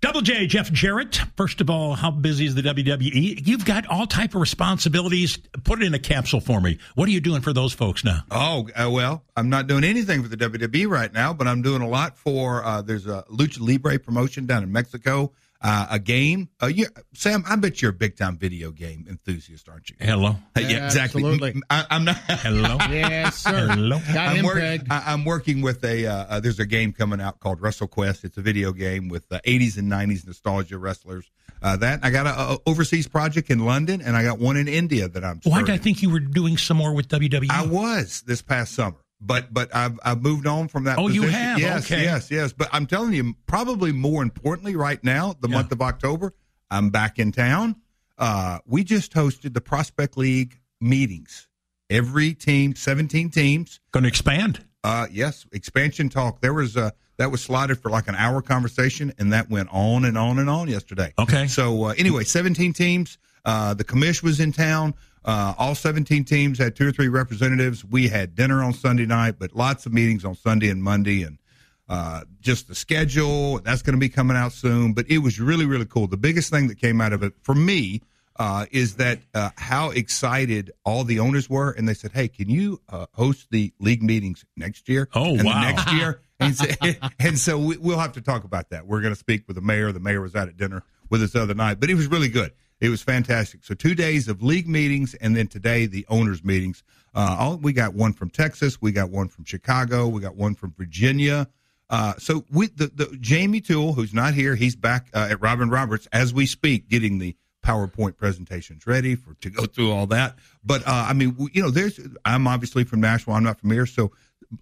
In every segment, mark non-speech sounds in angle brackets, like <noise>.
Double J, Jeff Jarrett. First of all, how busy is the WWE? You've got all type of responsibilities. Put it in a capsule for me. What are you doing for those folks now? Oh uh, well, I'm not doing anything for the WWE right now, but I'm doing a lot for. Uh, there's a Lucha Libre promotion down in Mexico uh, a game. Uh, you, Sam, I bet you're a big time video game enthusiast, aren't you? Hello. Uh, yeah, exactly. Absolutely. I, am not. <laughs> Hello. yes, sir. Hello. Got I'm, work, pegged. I, am working with a. Uh, uh, there's a game coming out called WrestleQuest. It's a video game with uh, 80s and 90s nostalgia wrestlers. Uh, that I got a, a overseas project in London, and I got one in India that I'm. Why did I think you were doing some more with? WWE? I was this past summer, but but I've I've moved on from that. Oh, you have? Yes, Okay. yes, yes. But I'm telling you, probably more importantly, right now, the Yeah. month of October, I'm back in town. Uh, we just hosted the Prospect League meetings. Every team, 17 teams. Going to expand. Uh, yes, expansion talk. There was uh that was slotted for like an hour conversation, and that went on and on and on yesterday. Okay. So uh, anyway, 17 teams. Uh, the commish was in town. Uh, all 17 teams had two or three representatives. We had dinner on Sunday night, but lots of meetings on Sunday and Monday, and uh, just the schedule. That's going to be coming out soon. But it was really, really cool. The biggest thing that came out of it for me uh, is that uh, how excited all the owners were, and they said, "Hey, can you uh, host the league meetings next year? Oh, and wow. next year." <laughs> And so, and so we, we'll have to talk about that. We're going to speak with the mayor. The mayor was out at dinner with us the other night, but it was really good. It was fantastic. So two days of league meetings, and then today the owners meetings. Uh, all, we got one from Texas, we got one from Chicago, we got one from Virginia. Uh, so we, the, the Jamie Toole, who's not here, he's back uh, at Robin Roberts as we speak, getting the PowerPoint presentations ready for to go through all that. But uh, I mean, you know, there's I'm obviously from Nashville, I'm not from here, so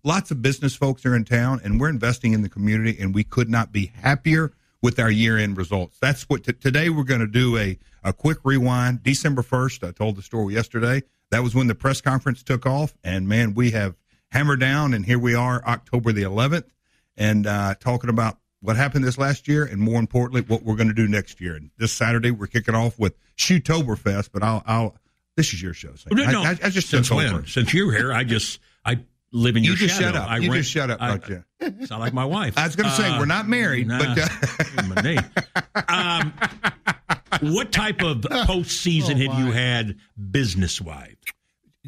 lots of business folks are in town, and we're investing in the community, and we could not be happier with our year end results. That's what t- today we're going to do a a quick rewind. December first, I told the story yesterday. That was when the press conference took off, and man, we have hammered down, and here we are, October the 11th, and uh, talking about what happened this last year, and more importantly, what we're going to do next year. And this Saturday, we're kicking off with Shoetoberfest, but I'll, I'll. This is your show. Sam. No, no. I, I, I just since when? over. Since you're here, I just I live in You your just shadow. shut up. I You just shut up, don't you? <laughs> Sound like my wife. I was going to say Uh, we're not married, nah. but uh, <laughs> <laughs> um, <laughs> what type of <laughs> postseason Oh, have you had business wise?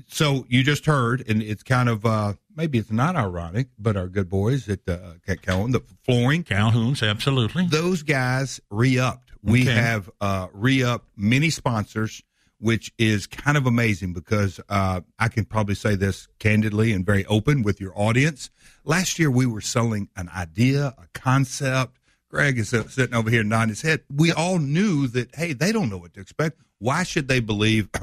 so you just heard, and it's kind of uh, maybe it's not ironic, but our good boys at uh, at the flooring, Calhoun's, absolutely. those guys re-upped. We Okay. have uh, re-upped many sponsors, which is kind of amazing because uh, I can probably say this candidly and very open with your audience. Last year we were selling an idea, a concept. Greg is uh, sitting over here nodding his head. We all knew that hey, they don't know what to expect. Why should they believe? <clears throat>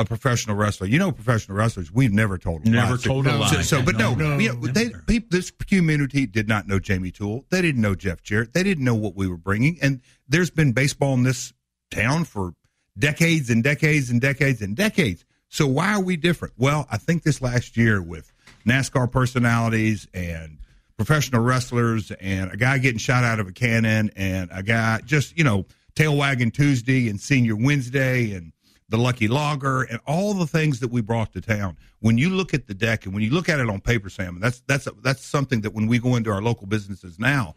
A professional wrestler, you know, professional wrestlers. We've never told a Never lie. So- told a so- lie. So, but no, No, you know, no, they, people, this community did not know Jamie Toole. They didn't know Jeff Jarrett. They didn't know what we were bringing. And there's been baseball in this town for decades and decades and decades and decades. So why are we different? Well, I think this last year with NASCAR personalities and professional wrestlers and a guy getting shot out of a cannon and a guy just, you know, tail wagging Tuesday and senior Wednesday and the lucky logger and all the things that we brought to town. When you look at the deck and when you look at it on paper, Sam, that's that's that's something that when we go into our local businesses now,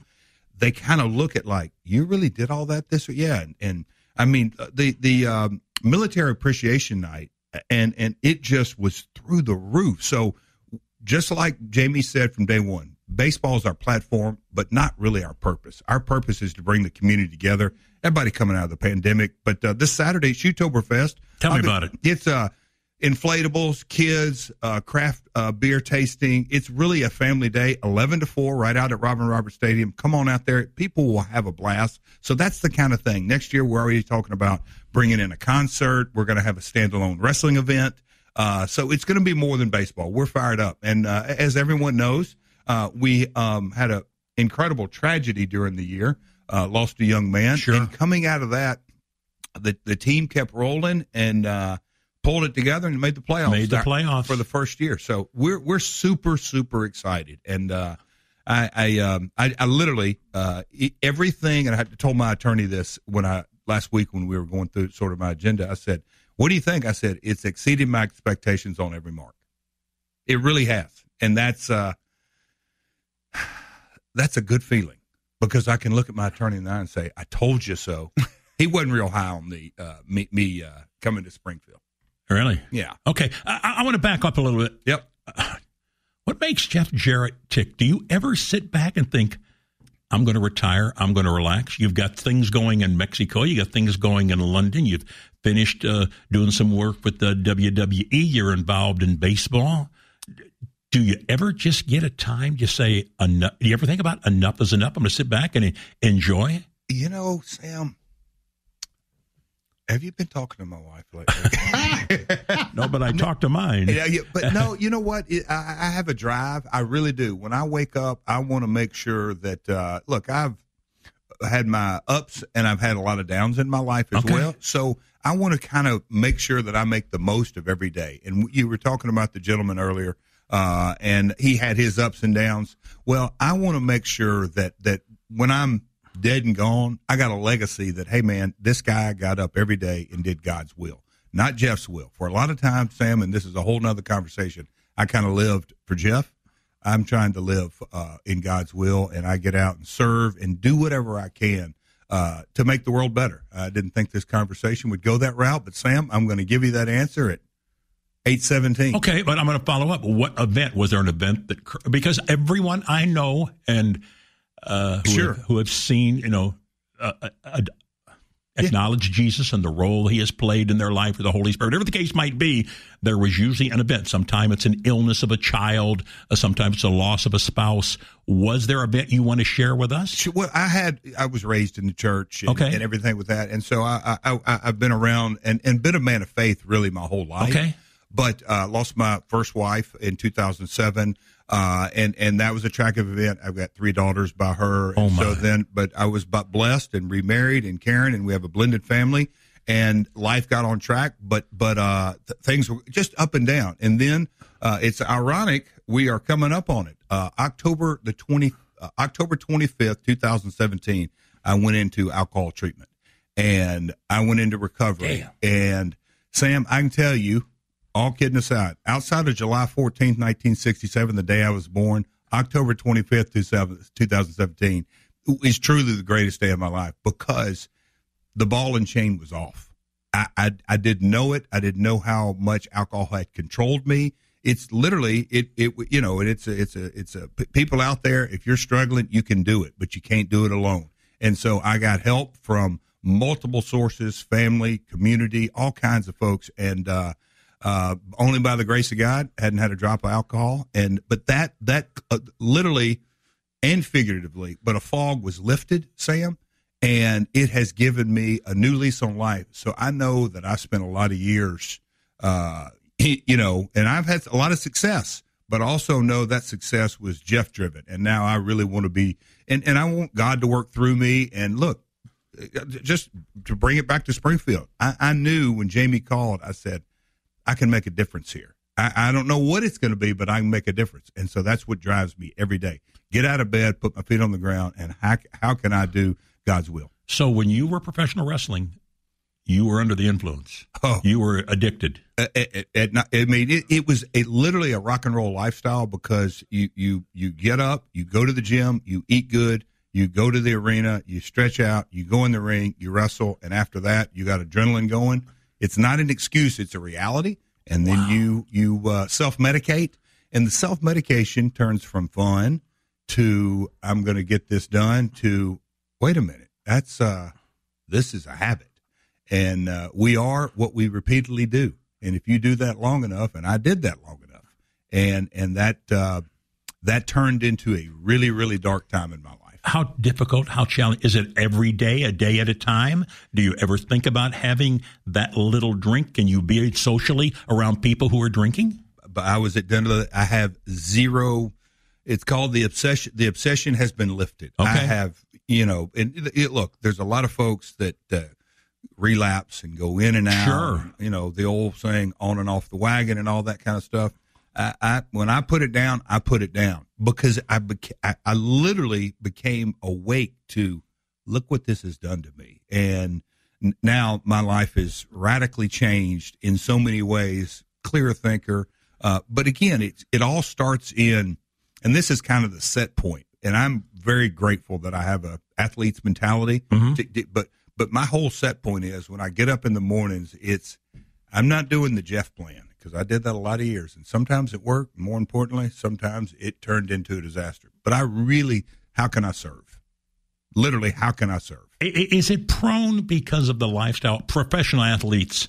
they kind of look at like you really did all that this yeah and, and I mean uh, the the um, military appreciation night and and it just was through the roof. So just like Jamie said from day one, baseball is our platform, but not really our purpose. Our purpose is to bring the community together. Everybody coming out of the pandemic, but uh, this Saturday, Shoetoberfest. Tell me I'll be- about it. It's uh, inflatables, kids, uh, craft uh, beer tasting. It's really a family day, eleven to four, right out at Robin Roberts Stadium. Come on out there; people will have a blast. So that's the kind of thing. Next year, we're already talking about bringing in a concert. We're going to have a standalone wrestling event. Uh, so it's going to be more than baseball. We're fired up, and uh, as everyone knows, uh, we um, had a incredible tragedy during the year. Uh, lost a young man, Sure. and coming out of that, the the team kept rolling and uh, pulled it together and made the playoffs. Made the playoffs for the first year. So we're we're super super excited, and uh, I I, um, I, I literally uh, everything, and I told my attorney this when I last week when we were going through sort of my agenda. I said, "What do you think?" I said, "It's exceeded my expectations on every mark. It really has, and that's uh, <sighs> that's a good feeling because I can look at my attorney in the eye and say, "I told you so." <laughs> he wasn't real high on the uh, me, me uh, coming to Springfield. Really? Yeah. Okay. I, I want to back up a little bit. Yep. <sighs> What makes Jeff Jarrett tick? Do you ever sit back and think, I'm going to retire. I'm going to relax. You've got things going in Mexico. You got things going in London. You've finished uh, doing some work with the WWE. You're involved in baseball. Do you ever just get a time to say enough? Do you ever think about enough is enough? I'm going to sit back and enjoy. You know, Sam, have you been talking to my wife lately? <laughs> no, but I talk to mine. Yeah, yeah, but no, you know what? It, I, I, have a drive. I really do. When I wake up, I want to make sure that. Uh, look, I've had my ups and I've had a lot of downs in my life as okay. well. So I want to kind of make sure that I make the most of every day. And you were talking about the gentleman earlier, uh, and he had his ups and downs. Well, I want to make sure that that when I'm dead and gone, I got a legacy that, hey, man, this guy got up every day and did God's will, not Jeff's will. For a lot of times, Sam, and this is a whole nother conversation, I kind of lived for Jeff. I'm trying to live uh, in God's will, and I get out and serve and do whatever I can uh, to make the world better. I didn't think this conversation would go that route, but Sam, I'm going to give you that answer 817. Okay, but I'm going to follow up. What event was there an event that because everyone I know and uh, who, sure. have, who have seen, you know, uh, uh, uh, acknowledge yeah. Jesus and the role he has played in their life with the Holy Spirit. Whatever the case might be, there was usually an event. Sometimes it's an illness of a child, uh, sometimes it's a loss of a spouse. Was there an event you want to share with us? Well, I had, I was raised in the church and, okay. and everything with that. And so I, I, I, have been around and, and been a man of faith really my whole life. Okay. But uh, lost my first wife in 2007. Uh, and and that was a tragic event. I've got three daughters by her. Oh my. So then, but I was but blessed and remarried and Karen, and we have a blended family. And life got on track, but but uh, th- things were just up and down. And then uh, it's ironic we are coming up on it. Uh, October the twenty uh, October twenty fifth, two thousand seventeen. I went into alcohol treatment, and I went into recovery. Damn. And Sam, I can tell you, all kidding aside, outside of July 14th, 1967, the day I was born, October 25th, 2017, is truly the greatest day of my life because the ball and chain was off. I, I, I didn't know it. I didn't know how much alcohol had controlled me. It's literally it it you know it's a it's a it's a people out there. If you're struggling, you can do it, but you can't do it alone. And so I got help from multiple sources, family, community, all kinds of folks, and uh, uh, only by the grace of God, hadn't had a drop of alcohol, and but that that uh, literally and figuratively, but a fog was lifted, Sam, and it has given me a new lease on life. So I know that I spent a lot of years, uh, <laughs> you know, and I've had a lot of success, but also know that success was Jeff driven, and now I really want to be, and and I want God to work through me. And look, uh, just to bring it back to Springfield, I, I knew when Jamie called, I said I can make a difference here. I, I don't know what it's going to be, but I can make a difference. And so that's what drives me every day. Get out of bed, put my feet on the ground, and how, how can I do God's will? So when you were professional wrestling, you were under the influence. Oh, you were addicted. Uh, it, it, it, I mean, it, it was a, literally a rock and roll lifestyle because you, you, you get up, you go to the gym, you eat good, you go to the arena, you stretch out, you go in the ring, you wrestle, and after that, you got adrenaline going it's not an excuse; it's a reality. And then wow. you you uh, self medicate, and the self medication turns from fun to I'm going to get this done to wait a minute, that's uh, this is a habit, and uh, we are what we repeatedly do. And if you do that long enough, and I did that long enough, and and that uh, that turned into a really really dark time in my life how difficult, how challenging is it every day, a day at a time? Do you ever think about having that little drink? Can you be socially around people who are drinking? But I was at dinner. I have zero. It's called the obsession. The obsession has been lifted. Okay. I have, you know, and it, it, look, there's a lot of folks that uh, relapse and go in and out. Sure. You know, the old saying on and off the wagon and all that kind of stuff. I, I when I put it down, I put it down because I, beca- I I literally became awake to look what this has done to me, and n- now my life is radically changed in so many ways. Clear thinker, uh, but again, it it all starts in, and this is kind of the set point, and I'm very grateful that I have a athlete's mentality. Mm-hmm. To, to- but but my whole set point is when I get up in the mornings, it's I'm not doing the Jeff plan because I did that a lot of years, and sometimes it worked. More importantly, sometimes it turned into a disaster. But I really, how can I serve? Literally, how can I serve? Is it prone because of the lifestyle? Professional athletes,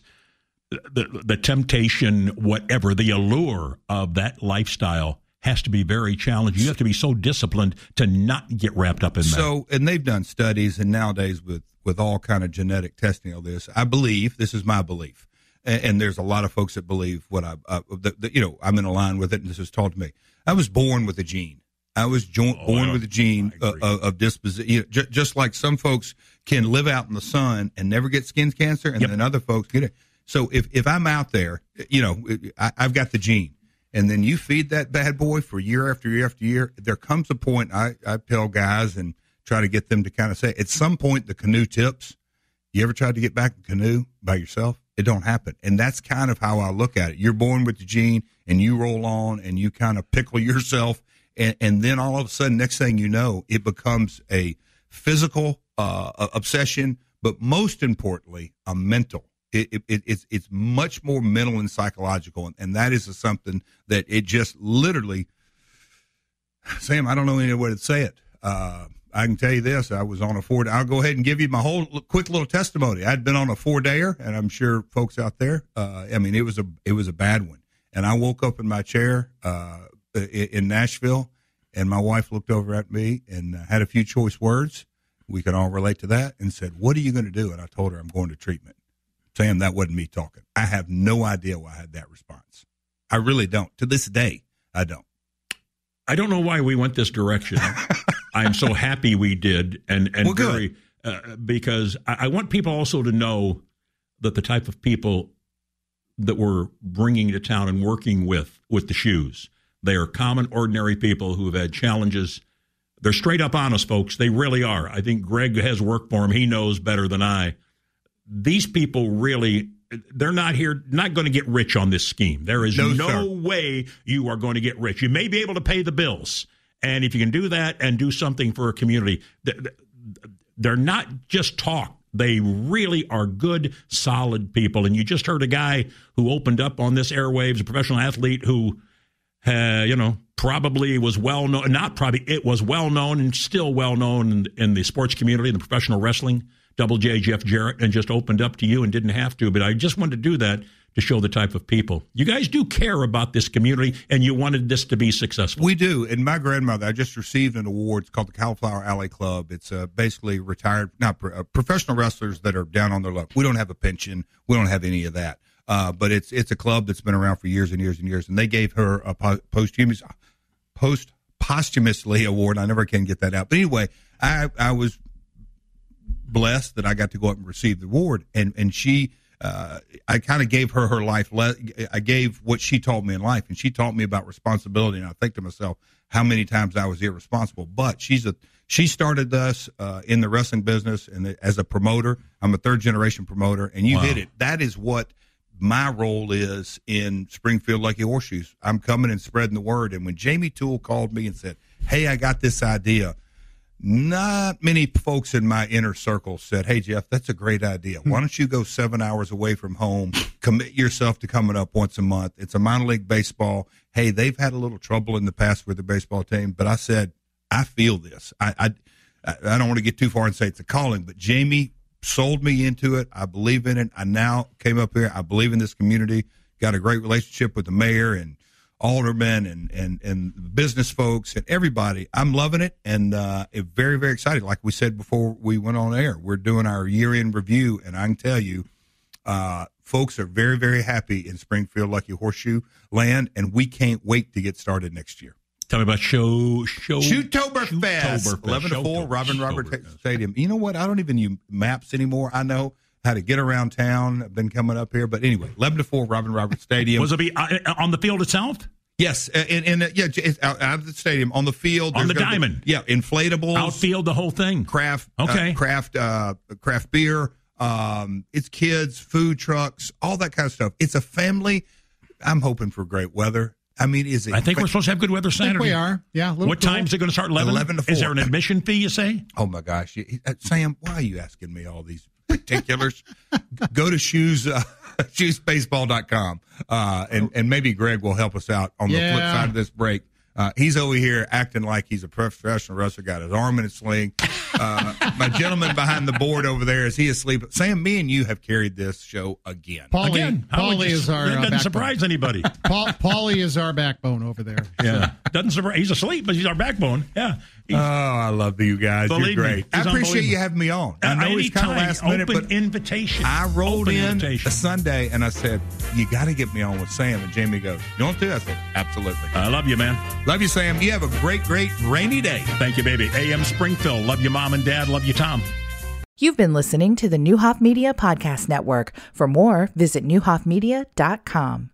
the the temptation, whatever the allure of that lifestyle has to be very challenging. You have to be so disciplined to not get wrapped up in that. So, and they've done studies, and nowadays with with all kind of genetic testing of this, I believe this is my belief, and, and there's a lot of folks that believe what I, uh, the, the, you know, I'm in a line with it, and this was taught to me. I was born with a gene. I was Oh, born I- with a gene uh, of, of disposition. You know, ju- just like some folks can live out in the sun and never get skin cancer, and Yep. then other folks get it. So if if I'm out there, you know, I, I've got the gene and then you feed that bad boy for year after year after year. There comes a point I, I tell guys and try to get them to kind of say, at some point the canoe tips. You ever tried to get back in the canoe by yourself? It don't happen. And that's kind of how I look at it. You're born with the gene and you roll on and you kind of pickle <laughs> yourself. And, and then all of a sudden, next thing you know, it becomes a physical uh, obsession, but most importantly, a mental it, it, it, it's it's much more mental and psychological, and, and that is something that it just literally. <sighs> Sam, I don't know any way to say it. Uh, I can tell you this: I was on a four. I'll go ahead and give you my whole quick little testimony. I'd been on a four dayer, and I'm sure folks out there. Uh, I mean, it was a it was a bad one, and I woke up in my chair uh, in, in Nashville, and my wife looked over at me and uh, had a few choice words. We can all relate to that, and said, "What are you going to do?" And I told her, "I'm going to treatment." Sam, that wasn't me talking. I have no idea why I had that response. I really don't. To this day, I don't. I don't know why we went this direction. <laughs> I'm so happy we did, and and Well, very uh, because I, I want people also to know that the type of people that we're bringing to town and working with with the shoes, they are common, ordinary people who have had challenges. They're straight up honest, folks. They really are. I think Greg has worked for him. He knows better than I. These people really. They're not here, not going to get rich on this scheme. There is No, no way you are going to get rich. You may be able to pay the bills. And if you can do that and do something for a community, th- th- they're not just talk. They really are good, solid people. And you just heard a guy who opened up on this airwaves, a professional athlete who, uh, you know, probably was well known, not probably, it was well known and still well known in, in the sports community, in the professional wrestling. Double J Jeff Jarrett, and just opened up to you and didn't have to. But I just wanted to do that to show the type of people. You guys do care about this community, and you wanted this to be successful. We do. And my grandmother, I just received an award. It's called the Cauliflower Alley Club. It's uh, basically retired, not uh, professional wrestlers that are down on their luck. We don't have a pension. We don't have any of that. Uh, but it's it's a club that's been around for years and years and years. And they gave her a po- posthumous post posthumously award. I never can get that out. But anyway, I I was blessed that I got to go up and receive the award, and and she. Uh, I kind of gave her her life. Le- I gave what she taught me in life, and she taught me about responsibility. And I think to myself, how many times I was irresponsible. But she's a she started us uh, in the wrestling business, and as a promoter, I'm a third generation promoter. And you Wow. hit it. That is what my role is in Springfield Lucky Horseshoes. I'm coming and spreading the word. And when Jamie Toole called me and said, "Hey, I got this idea," not many folks in my inner circle said, Hey, Jeff, that's a great idea. Hmm. Why don't you go seven hours away from home? Commit yourself to coming up once a month. It's a minor league baseball. Hey, they've had a little trouble in the past with the baseball team, but I said, I feel this. I, I, I don't want to get too far and say it's a calling, but Jamie sold me into it. I believe in it. I now came up here. I believe in this community. Got a great relationship with the mayor and aldermen and and and business folks and everybody. I'm loving it and uh, very very excited. Like we said before we went on air, we're doing our year end review, and I can tell you, uh, folks are very very happy in Springfield Lucky Horseshoe Land, and we can't wait to get started next year. Tell me about show show Shoetoberfest, Shoetoberfest. eleven to four, Robin Robert Stadium. You know what? I don't even use maps anymore. I know how to get around town. I've been coming up here, but anyway, eleven to four, Robin Roberts Stadium. Was it be uh, on the field itself? Yes, and, and uh, yeah, it's out, out of the stadium on the field On the gonna be- diamond. yeah, inflatables, Outfield, the whole thing. craft, Okay. uh, craft, uh, craft beer. Um, it's kids, food trucks, all that kind of stuff. It's a family. I'm hoping for great weather. I mean, is it? I think we're supposed to have good weather I Saturday. think we are. Yeah. a What cool. time is it going to start? 11? 11 to Is there an admission fee, you say? Oh my gosh, uh, Sam, why are you asking me all these particulars? Go to shoes uh, <laughs> shoesbaseball.com uh, and and maybe Greg will help us out on the flip side of this break. Uh, he's over here acting like he's a professional wrestler, got his arm in a sling. Uh, my gentleman behind the board over there is he asleep? Sam, me and you have carried this show again. Paulie, Again, Paulie you- is our It uh, doesn't backbone. surprise anybody. Paul, Paulie is our backbone over there. yeah. Doesn't surprise. He's asleep, but he's our backbone. Yeah. He's, Oh, I love you guys. Believe You're great. he's I appreciate you having me on. I know it's kind of anytime, last minute, but invitation. I rolled Open in invitation. a Sunday and I said, "You got to get me on with Sam." And Jamie goes, "You want to?" I said, "Absolutely." I love you, man. Love you, Sam. You have a great, great rainy day. Thank you, baby. AM Springfield. Love you, mom and dad. Love you, Tom. You've been listening to the Neuhoff Media Podcast Network. For more, visit neuhoffmedia.com.